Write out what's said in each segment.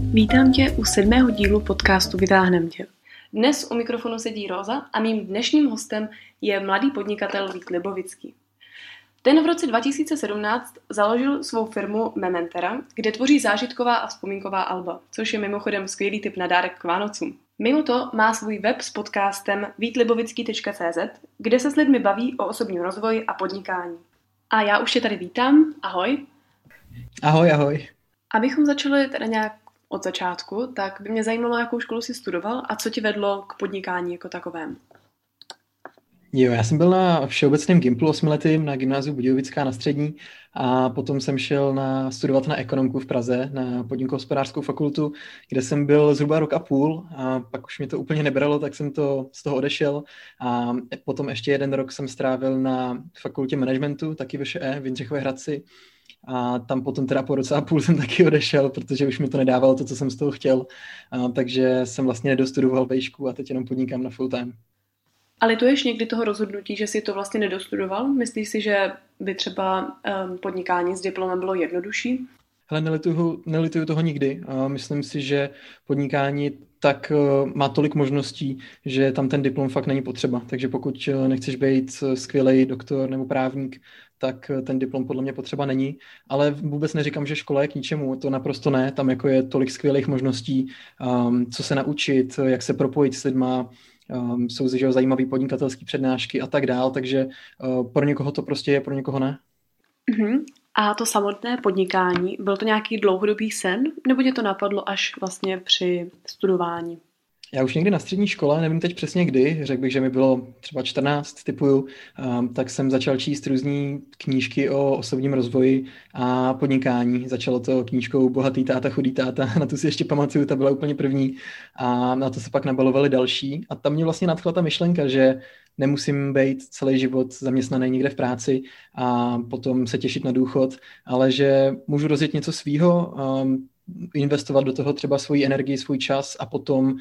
Vítám tě u sedmého dílu podcastu Vytáhnem tě. Dnes u mikrofonu sedí Roza a mým dnešním hostem je mladý podnikatel Vít Libovický. Ten v roce 2017 založil svou firmu Mementera, kde tvoří zážitková a vzpomínková alba, což je mimochodem skvělý tip na dárek k Vánocům. Mimo to má svůj web s podcastem vítlibovický.cz, kde se s lidmi baví o osobním rozvoji a podnikání. A já už je tady vítám. Ahoj. Ahoj, ahoj. Abychom začali teda nějak od začátku, tak by mě zajímalo, jakou školu jsi studoval a co ti vedlo k podnikání jako takovému. Jo, já jsem byl na všeobecném Gimplu osmiletým na gymnáziu Budějovická na střední a potom jsem šel na, studovat na ekonomku v Praze, na podnikohospodářskou fakultu, kde jsem byl zhruba rok a půl a pak už mě to úplně nebralo, tak jsem to z toho odešel a potom ještě jeden rok jsem strávil na fakultě managementu, taky ve ŠE v Jindřichově Hradci a tam potom teda po roce a půl jsem taky odešel, protože už mi to nedávalo to, co jsem z toho chtěl, a, takže jsem vlastně nedostudoval vejšku a teď jenom podnikám na full time. Ale to ještě někdy toho rozhodnutí, že si to vlastně nedostudoval? Myslíš si, že by třeba um, podnikání s diplomem bylo jednodušší? Hele, nelituju, nelituju toho nikdy. A myslím si, že podnikání tak uh, má tolik možností, že tam ten diplom fakt není potřeba. Takže pokud uh, nechceš být uh, skvělý doktor nebo právník, tak ten diplom podle mě potřeba není. Ale vůbec neříkám, že škola je k ničemu, to naprosto ne. Tam jako je tolik skvělých možností, um, co se naučit, jak se propojit s lidma, um, jsou že, zajímavé podnikatelské přednášky a tak dál, takže uh, pro někoho to prostě je, pro někoho ne. Uh-huh. A to samotné podnikání, byl to nějaký dlouhodobý sen, nebo tě to napadlo až vlastně při studování? Já už někdy na střední škole, nevím teď přesně kdy, řekl bych, že mi bylo třeba 14, typuju, um, tak jsem začal číst různé knížky o osobním rozvoji a podnikání. Začalo to knížkou Bohatý táta, chudý táta, na tu si ještě pamatuju, ta byla úplně první a na to se pak nabalovaly další. A tam mě vlastně nadchla ta myšlenka, že nemusím být celý život zaměstnaný někde v práci a potom se těšit na důchod, ale že můžu rozjet něco svýho, um, investovat do toho třeba svoji energii, svůj čas a potom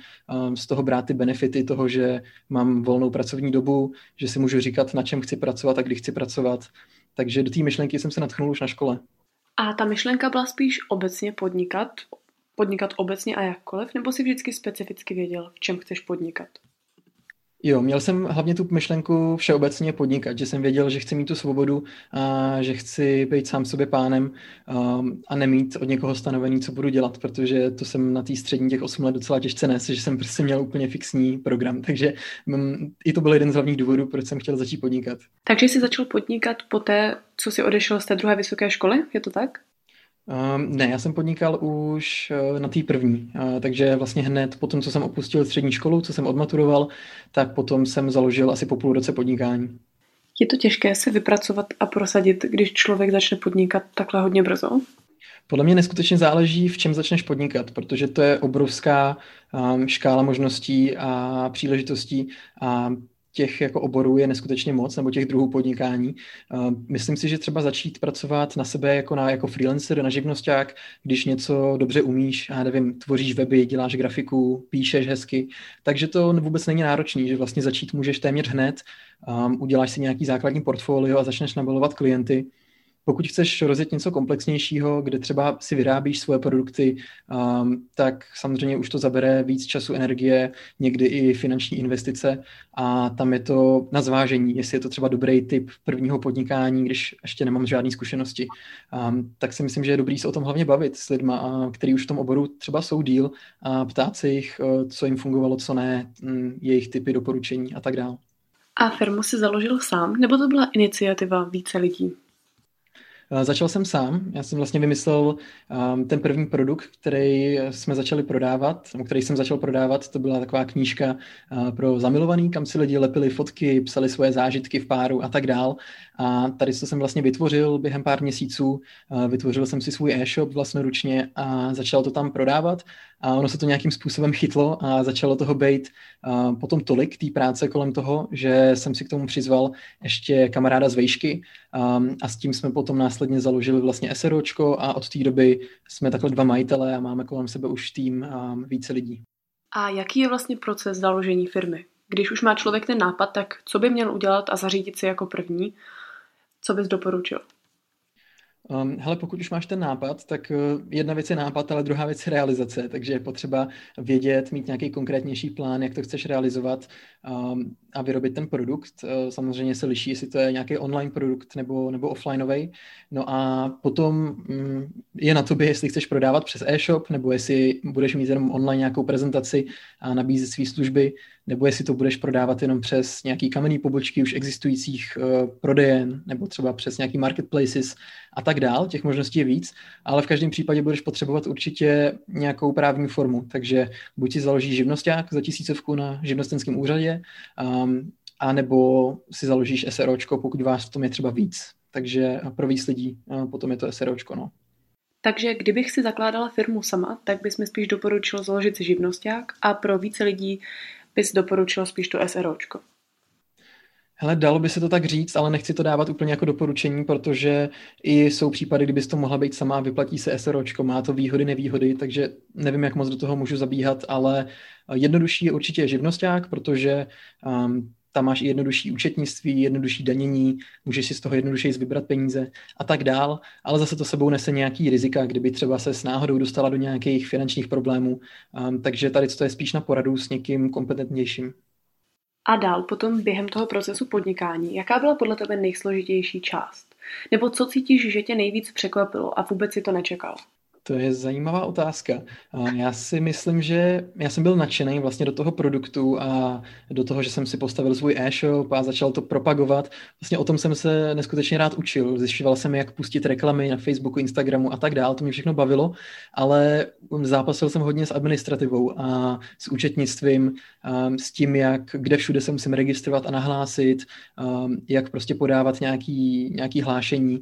um, z toho brát ty benefity toho, že mám volnou pracovní dobu, že si můžu říkat, na čem chci pracovat a kdy chci pracovat. Takže do té myšlenky jsem se natchnul už na škole. A ta myšlenka byla spíš obecně podnikat, podnikat obecně a jakkoliv, nebo si vždycky specificky věděl, v čem chceš podnikat? Jo, měl jsem hlavně tu myšlenku všeobecně podnikat, že jsem věděl, že chci mít tu svobodu a že chci být sám sobě pánem um, a nemít od někoho stanovený, co budu dělat, protože to jsem na té střední těch 8 let docela těžce nes, že jsem prostě měl úplně fixní program, takže um, i to byl jeden z hlavních důvodů, proč jsem chtěl začít podnikat. Takže jsi začal podnikat po té, co jsi odešel z té druhé vysoké školy, je to tak? Um, ne, já jsem podnikal už uh, na té první, uh, takže vlastně hned po tom, co jsem opustil střední školu, co jsem odmaturoval, tak potom jsem založil asi po půl roce podnikání. Je to těžké se vypracovat a prosadit, když člověk začne podnikat takhle hodně brzo? Podle mě neskutečně záleží, v čem začneš podnikat, protože to je obrovská um, škála možností a příležitostí a těch jako oborů je neskutečně moc, nebo těch druhů podnikání. Myslím si, že třeba začít pracovat na sebe jako, na, jako freelancer, na živnosták, když něco dobře umíš, a nevím, tvoříš weby, děláš grafiku, píšeš hezky, takže to vůbec není náročný, že vlastně začít můžeš téměř hned, um, uděláš si nějaký základní portfolio a začneš nabalovat klienty pokud chceš rozjet něco komplexnějšího, kde třeba si vyrábíš svoje produkty, um, tak samozřejmě už to zabere víc času, energie, někdy i finanční investice a tam je to na zvážení, jestli je to třeba dobrý typ prvního podnikání, když ještě nemám žádné zkušenosti. Um, tak si myslím, že je dobrý se o tom hlavně bavit s lidma, který už v tom oboru třeba jsou díl a ptát se jich, uh, co jim fungovalo, co ne, mm, jejich typy doporučení a tak dále. A firmu si založil sám, nebo to byla iniciativa více lidí? Eh, začal jsem sám. Já jsem vlastně vymyslel um, ten první produkt, který jsme začali prodávat, který jsem začal prodávat. To byla taková knížka uh, pro zamilovaný, kam si lidi lepili fotky, psali svoje zážitky v páru a tak dál. A tady to jsem vlastně vytvořil během pár měsíců. Uh, vytvořil jsem si svůj e-shop vlastnoručně a začal to tam prodávat. A ono se to nějakým způsobem chytlo a začalo toho být uh, potom tolik té práce kolem toho, že jsem si k tomu přizval ještě kamaráda z vejšky um, a s tím jsme potom následně založili vlastně SROčko a od té doby jsme takhle dva majitelé a máme kolem sebe už tým um, více lidí. A jaký je vlastně proces založení firmy? Když už má člověk ten nápad, tak co by měl udělat a zařídit si jako první? Co bys doporučil? Um, hele, pokud už máš ten nápad, tak uh, jedna věc je nápad, ale druhá věc je realizace, takže je potřeba vědět, mít nějaký konkrétnější plán, jak to chceš realizovat um, a vyrobit ten produkt. Uh, samozřejmě se liší, jestli to je nějaký online produkt nebo, nebo offlineový. No a potom um, je na tobě, jestli chceš prodávat přes e-shop, nebo jestli budeš mít jenom online nějakou prezentaci a nabízet své služby, nebo jestli to budeš prodávat jenom přes nějaký kamenný pobočky už existujících uh, prodejen, nebo třeba přes nějaký marketplaces a tak dál. Těch možností je víc, ale v každém případě budeš potřebovat určitě nějakou právní formu. Takže buď si založíš živnosták za tisícovku na živnostenském úřadě, um, a nebo si založíš SROčko, pokud vás v tom je třeba víc. Takže pro víc lidí uh, potom je to SROčko. No. Takže kdybych si zakládala firmu sama, tak bys mi spíš doporučil založit si živnosták a pro více lidí bys doporučil spíš to SROčko. Hele, dalo by se to tak říct, ale nechci to dávat úplně jako doporučení, protože i jsou případy, kdybys to mohla být sama, vyplatí se SROčko, má to výhody, nevýhody, takže nevím, jak moc do toho můžu zabíhat, ale jednodušší je určitě živnosták, protože um, tam máš i jednodušší účetnictví, jednodušší danění, můžeš si z toho jednodušeji vybrat peníze a tak dál, ale zase to sebou nese nějaký rizika, kdyby třeba se s náhodou dostala do nějakých finančních problémů, um, takže tady to je spíš na poradu s někým kompetentnějším. A dál potom během toho procesu podnikání, jaká byla podle tebe nejsložitější část? Nebo co cítíš, že tě nejvíc překvapilo a vůbec si to nečekal? To je zajímavá otázka. Já si myslím, že já jsem byl nadšený vlastně do toho produktu a do toho, že jsem si postavil svůj e-shop a začal to propagovat. Vlastně o tom jsem se neskutečně rád učil. Zjišťoval jsem, jak pustit reklamy na Facebooku, Instagramu a tak dál. To mě všechno bavilo, ale zápasil jsem hodně s administrativou a s účetnictvím, s tím, jak, kde všude se musím registrovat a nahlásit, jak prostě podávat nějaký, nějaký hlášení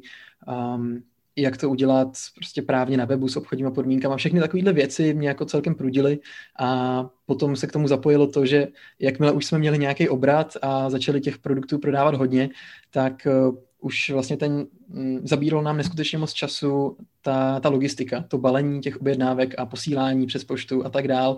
jak to udělat prostě právně na webu s obchodníma podmínkama. Všechny takovéhle věci mě jako celkem prudily a potom se k tomu zapojilo to, že jakmile už jsme měli nějaký obrat a začali těch produktů prodávat hodně, tak uh, už vlastně ten um, zabíral nám neskutečně moc času ta, ta logistika, to balení těch objednávek a posílání přes poštu a tak dál.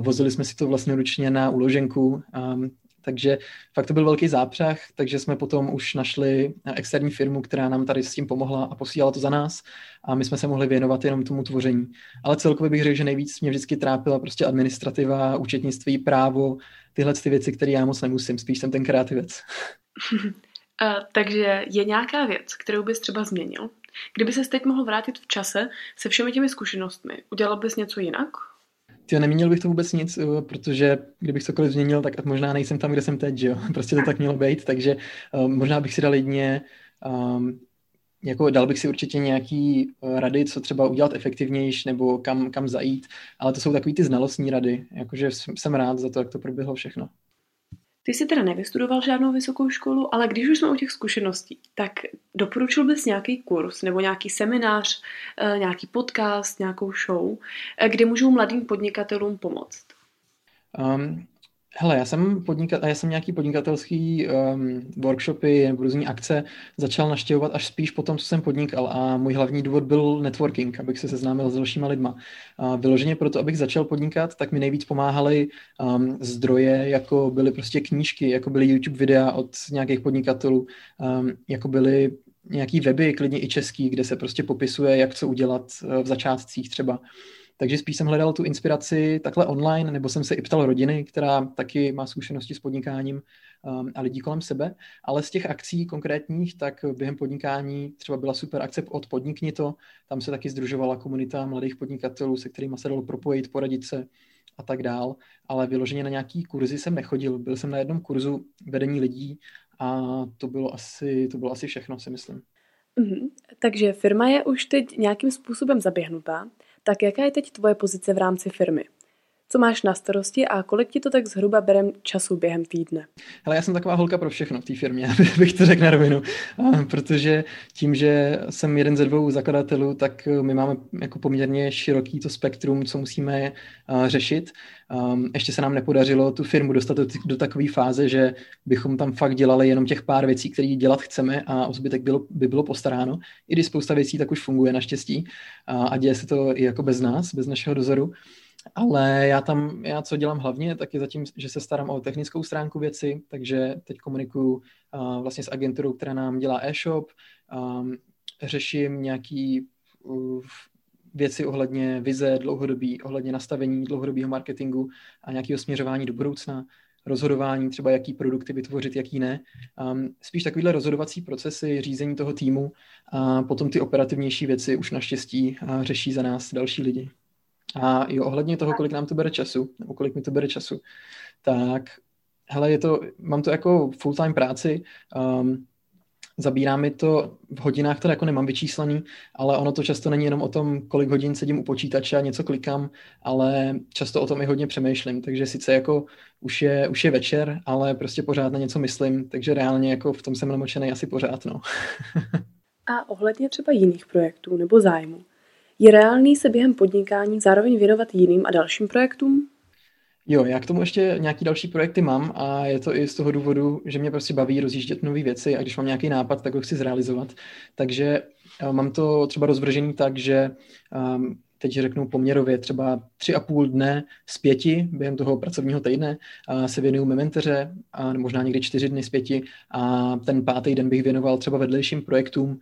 Vozili jsme si to vlastně ručně na uloženku, um, takže fakt to byl velký zápřah, takže jsme potom už našli externí firmu, která nám tady s tím pomohla a posílala to za nás a my jsme se mohli věnovat jenom tomu tvoření. Ale celkově bych řekl, že nejvíc mě vždycky trápila prostě administrativa, účetnictví, právo, tyhle ty věci, které já moc nemusím, spíš jsem ten kreativec. Uh, takže je nějaká věc, kterou bys třeba změnil? Kdyby se teď mohl vrátit v čase se všemi těmi zkušenostmi, udělal bys něco jinak? Ty neměnil bych to vůbec nic, eh, protože kdybych cokoliv změnil, tak možná nejsem tam, kde jsem teď, že jo? Prostě to tak mělo být, takže um, možná bych si dal jedně, um, jako dal bych si určitě nějaký uh, rady, co třeba udělat efektivnější nebo kam, kam zajít, ale to jsou takový ty znalostní rady, jakože jsem rád za to, jak to proběhlo všechno. Ty jsi teda nevystudoval žádnou vysokou školu, ale když už jsme u těch zkušeností, tak doporučil bys nějaký kurz nebo nějaký seminář, eh, nějaký podcast, nějakou show, eh, kde můžou mladým podnikatelům pomoct? Um, Hele, já jsem, podnikat, já jsem nějaký podnikatelský um, workshopy nebo různé akce začal naštěvovat až spíš po tom, co jsem podnikal a můj hlavní důvod byl networking, abych se seznámil s dalšíma lidma. A vyloženě proto, abych začal podnikat, tak mi nejvíc pomáhaly um, zdroje, jako byly prostě knížky, jako byly YouTube videa od nějakých podnikatelů, um, jako byly nějaký weby, klidně i český, kde se prostě popisuje, jak co udělat uh, v začátcích třeba. Takže spíš jsem hledal tu inspiraci takhle online, nebo jsem se i ptal rodiny, která taky má zkušenosti s podnikáním um, a lidí kolem sebe. Ale z těch akcí konkrétních, tak během podnikání třeba byla super akce od Podnikni to, tam se taky združovala komunita mladých podnikatelů, se kterými se dalo propojit, poradit se a tak dál. Ale vyloženě na nějaký kurzy jsem nechodil. Byl jsem na jednom kurzu vedení lidí a to bylo asi, to bylo asi všechno, si myslím. Mm-hmm. Takže firma je už teď nějakým způsobem zaběhnutá. Tak jaká je teď tvoje pozice v rámci firmy? Co máš na starosti a kolik ti to tak zhruba bere času během týdne? Hele, já jsem taková holka pro všechno v té firmě, bych to řekl na rovinu, protože tím, že jsem jeden ze dvou zakladatelů, tak my máme jako poměrně široký to spektrum, co musíme řešit. Ještě se nám nepodařilo tu firmu dostat do, do takové fáze, že bychom tam fakt dělali jenom těch pár věcí, které dělat chceme a o zbytek bylo, by bylo postaráno. I když spousta věcí tak už funguje naštěstí a děje se to i jako bez nás, bez našeho dozoru. Ale já tam, já co dělám hlavně, tak je zatím, že se starám o technickou stránku věci, takže teď komunikuju uh, vlastně s agenturou, která nám dělá e-shop, um, řeším nějaký uh, věci ohledně vize dlouhodobí, ohledně nastavení dlouhodobého marketingu a nějakého směřování do budoucna, rozhodování, třeba jaký produkty vytvořit, jaký ne. Um, spíš takovýhle rozhodovací procesy, řízení toho týmu a potom ty operativnější věci už naštěstí uh, řeší za nás další lidi. A jo, ohledně toho, kolik nám to bere času, nebo kolik mi to bere času, tak hele, je to, mám to jako full-time práci, um, zabírá mi to, v hodinách to jako nemám vyčíslený, ale ono to často není jenom o tom, kolik hodin sedím u počítače a něco klikám, ale často o tom i hodně přemýšlím, takže sice jako už je, už je večer, ale prostě pořád na něco myslím, takže reálně jako v tom jsem namočený asi pořád, no. a ohledně třeba jiných projektů nebo zájmu, je reálný se během podnikání zároveň věnovat jiným a dalším projektům? Jo, já k tomu ještě nějaký další projekty mám a je to i z toho důvodu, že mě prostě baví rozjíždět nové věci a když mám nějaký nápad, tak ho chci zrealizovat. Takže uh, mám to třeba rozvržený tak, že um, teď řeknu poměrově třeba tři a půl dne z pěti během toho pracovního týdne uh, se věnuju mementeře a možná někdy čtyři dny z pěti a ten pátý den bych věnoval třeba vedlejším projektům,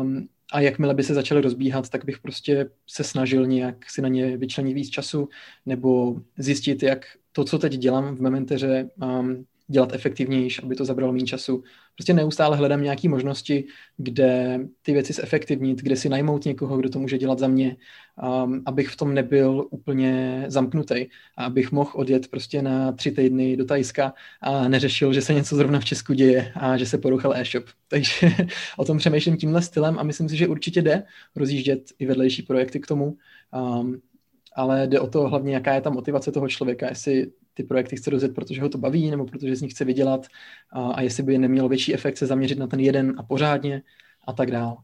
um, a jakmile by se začaly rozbíhat, tak bych prostě se snažil nějak si na ně vyčlenit víc času nebo zjistit, jak to, co teď dělám v Mementeře, um, dělat efektivnější, aby to zabralo méně času. Prostě neustále hledám nějaké možnosti, kde ty věci zefektivnit, kde si najmout někoho, kdo to může dělat za mě, um, abych v tom nebyl úplně zamknutý a abych mohl odjet prostě na tři týdny do Tajska a neřešil, že se něco zrovna v Česku děje a že se poruchal e-shop. Takže o tom přemýšlím tímhle stylem a myslím si, že určitě jde rozjíždět i vedlejší projekty k tomu. Um, ale jde o to hlavně, jaká je ta motivace toho člověka, jestli ty projekty chce rozjet, protože ho to baví, nebo protože z nich chce vydělat a, a jestli by nemělo větší efekt se zaměřit na ten jeden a pořádně a tak dál.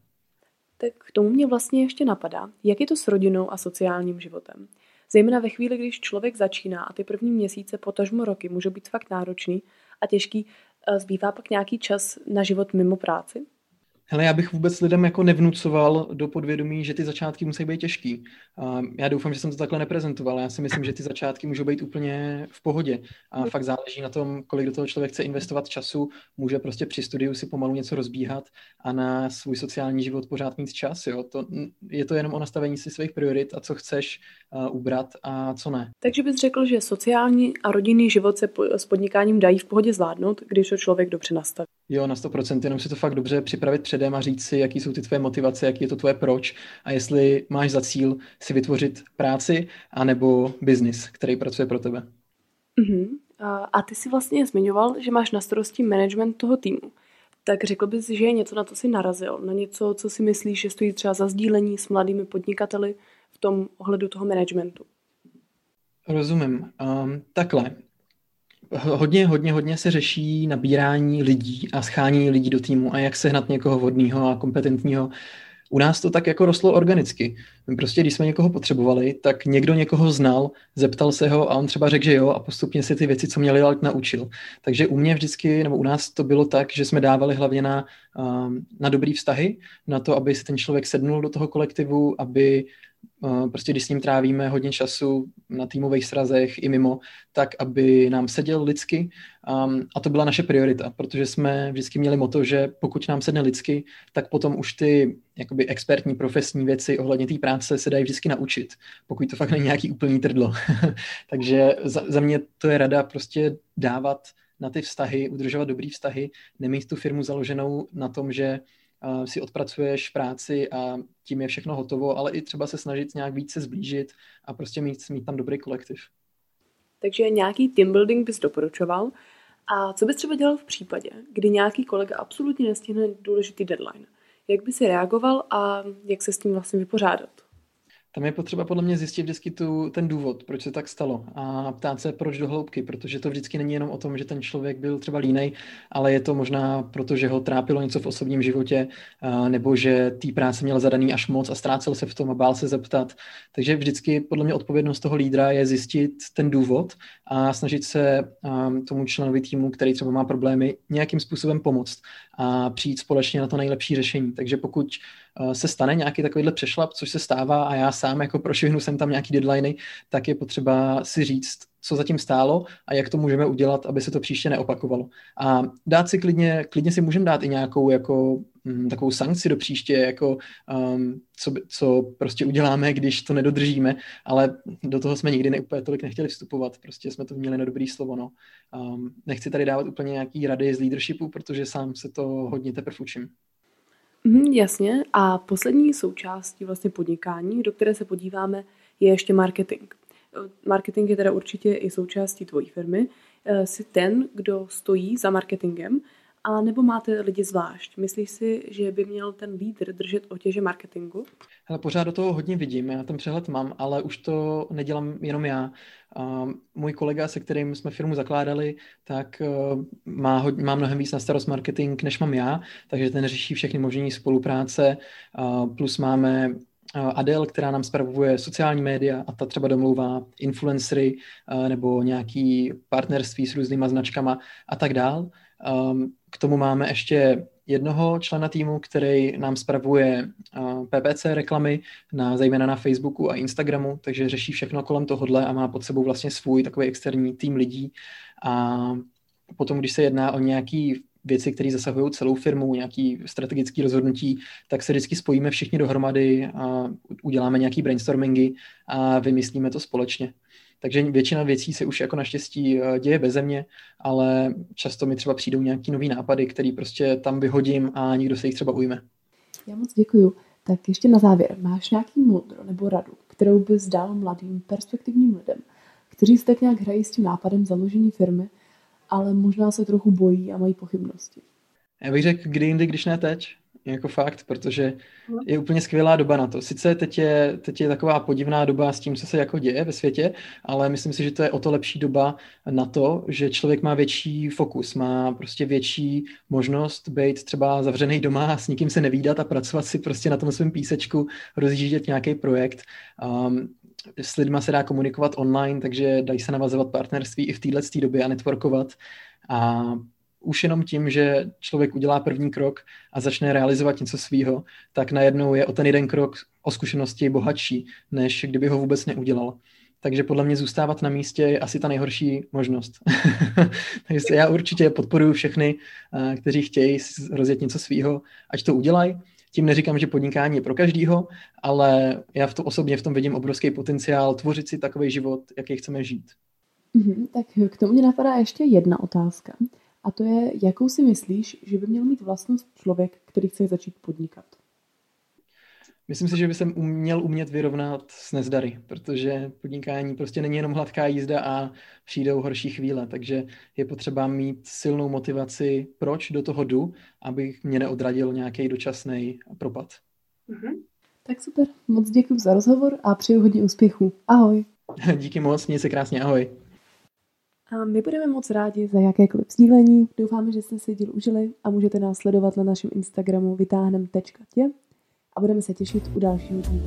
Tak k tomu mě vlastně ještě napadá, jak je to s rodinou a sociálním životem. Zejména ve chvíli, když člověk začíná a ty první měsíce, potažmo roky, můžou být fakt náročný a těžký, eh, zbývá pak nějaký čas na život mimo práci? Hele, já bych vůbec lidem jako nevnucoval do podvědomí, že ty začátky musí být těžký. Já doufám, že jsem to takhle neprezentoval. Já si myslím, že ty začátky můžou být úplně v pohodě. A fakt záleží na tom, kolik do toho člověk chce investovat času. Může prostě při studiu si pomalu něco rozbíhat a na svůj sociální život pořád mít čas. Jo? To, je to jenom o nastavení si svých priorit a co chceš ubrat a co ne. Takže bys řekl, že sociální a rodinný život se s podnikáním dají v pohodě zvládnout, když to člověk dobře nastaví. Jo, na 100%, jenom si to fakt dobře připravit předem a říct si, jaký jsou ty tvoje motivace, jaký je to tvoje proč a jestli máš za cíl si vytvořit práci anebo biznis, který pracuje pro tebe. Uh-huh. A, ty si vlastně zmiňoval, že máš na starosti management toho týmu. Tak řekl bys, že je něco, na to si narazil, na něco, co si myslíš, že stojí třeba za sdílení s mladými podnikateli v tom ohledu toho managementu? Rozumím. Um, takhle hodně, hodně, hodně se řeší nabírání lidí a schání lidí do týmu a jak sehnat někoho vhodného a kompetentního. U nás to tak jako rostlo organicky. Prostě, když jsme někoho potřebovali, tak někdo někoho znal, zeptal se ho a on třeba řekl, že jo a postupně si ty věci, co měli dělat, naučil. Takže u mě vždycky, nebo u nás to bylo tak, že jsme dávali hlavně na, um, na dobrý vztahy, na to, aby se ten člověk sednul do toho kolektivu, aby prostě když s ním trávíme hodně času na týmových srazech i mimo, tak aby nám seděl lidsky um, a to byla naše priorita, protože jsme vždycky měli moto, že pokud nám sedne lidsky, tak potom už ty jakoby expertní profesní věci ohledně té práce se dají vždycky naučit, pokud to fakt není nějaký úplný trdlo. Takže za, za mě to je rada prostě dávat na ty vztahy, udržovat dobrý vztahy, nemít tu firmu založenou na tom, že si odpracuješ práci a tím je všechno hotovo, ale i třeba se snažit nějak více zblížit a prostě mít, mít tam dobrý kolektiv. Takže nějaký team building bys doporučoval. A co bys třeba dělal v případě, kdy nějaký kolega absolutně nestihne důležitý deadline? Jak by si reagoval a jak se s tím vlastně vypořádat? Tam je potřeba podle mě zjistit vždycky tu, ten důvod, proč se tak stalo a ptát se, proč do hloubky, protože to vždycky není jenom o tom, že ten člověk byl třeba línej, ale je to možná proto, že ho trápilo něco v osobním životě, nebo že té práce měl zadaný až moc a ztrácel se v tom a bál se zeptat. Takže vždycky podle mě odpovědnost toho lídra je zjistit ten důvod a snažit se tomu členovi týmu, který třeba má problémy, nějakým způsobem pomoct a přijít společně na to nejlepší řešení. Takže pokud se stane nějaký takovýhle přešlap, což se stává a já sám jako prošvihnu jsem tam nějaký deadliny, tak je potřeba si říct, co zatím stálo a jak to můžeme udělat, aby se to příště neopakovalo. A dát si klidně, klidně si můžeme dát i nějakou jako hm, takovou sankci do příště, jako um, co, co prostě uděláme, když to nedodržíme, ale do toho jsme nikdy ne, úplně tolik nechtěli vstupovat, prostě jsme to měli na dobrý slovo, no. Um, nechci tady dávat úplně nějaký rady z leadershipu, protože sám se to hodně teprve učím. Mm, jasně. A poslední součástí vlastně podnikání, do které se podíváme, je ještě marketing. Marketing je teda určitě i součástí tvojí firmy. Eh, jsi ten, kdo stojí za marketingem, a nebo máte lidi zvlášť? Myslíš si, že by měl ten lídr držet otěže marketingu? Hele, pořád do toho hodně vidím, já ten přehled mám, ale už to nedělám jenom já. Uh, můj kolega, se kterým jsme firmu zakládali, tak uh, má, ho, má mnohem víc na starost marketing, než mám já, takže ten řeší všechny možné spolupráce, uh, plus máme Adel, která nám spravuje sociální média a ta třeba domlouvá influencery nebo nějaký partnerství s různýma značkama a tak dál. Um, k tomu máme ještě jednoho člena týmu, který nám spravuje PPC reklamy, na, zejména na Facebooku a Instagramu, takže řeší všechno kolem tohohle a má pod sebou vlastně svůj takový externí tým lidí. A potom, když se jedná o nějaký věci, které zasahují celou firmu, nějaký strategický rozhodnutí, tak se vždycky spojíme všichni dohromady a uděláme nějaký brainstormingy a vymyslíme to společně. Takže většina věcí se už jako naštěstí eh, děje bez země, ale často mi třeba přijdou nějaký nový nápady, který prostě tam vyhodím a někdo se jich třeba ujme. Já moc děkuju. Tak ještě na závěr, máš nějaký modro nebo radu, kterou bys dal mladým perspektivním lidem, kteří se tak nějak hrají s tím nápadem založení firmy, ale možná se trochu bojí a mají pochybnosti? Já bych řekl, kdy jindy, když ne teď jako fakt, protože no. je úplně skvělá doba na to. Sice teď je, teď je taková podivná doba s tím, co se jako děje ve světě, ale myslím si, že to je o to lepší doba na to, že člověk má větší fokus, má prostě větší možnost být třeba zavřený doma a s nikým se nevídat a pracovat si prostě na tom svém písečku, rozjíždět nějaký projekt. Um, s lidma se dá komunikovat online, takže dají se navazovat partnerství i v této době a networkovat. A už jenom tím, že člověk udělá první krok a začne realizovat něco svýho, tak najednou je o ten jeden krok o zkušenosti bohatší, než kdyby ho vůbec neudělal. Takže podle mě zůstávat na místě je asi ta nejhorší možnost. Takže já určitě podporuji všechny, eh, kteří chtějí rozjet něco svýho, ať to udělají. Tím neříkám, že podnikání je pro každýho, ale já v to osobně v tom vidím obrovský potenciál tvořit si takový život, jaký chceme žít. Mm-hmm, tak k tomu mě napadá ještě jedna otázka. A to je, jakou si myslíš, že by měl mít vlastnost člověk, který chce začít podnikat? Myslím si, že by se měl umět vyrovnat s nezdary, protože podnikání prostě není jenom hladká jízda a přijdou horší chvíle, takže je potřeba mít silnou motivaci, proč do toho jdu, aby mě neodradil nějaký dočasný propad. Mm-hmm. Tak super, moc děkuji za rozhovor a přeju hodně úspěchů. Ahoj. Díky moc, měj se krásně, ahoj. A my budeme moc rádi za jakékoliv sdílení. Doufáme, že jste si díl užili a můžete nás sledovat na našem Instagramu vytáhnem.tě a budeme se těšit u dalšího dílu.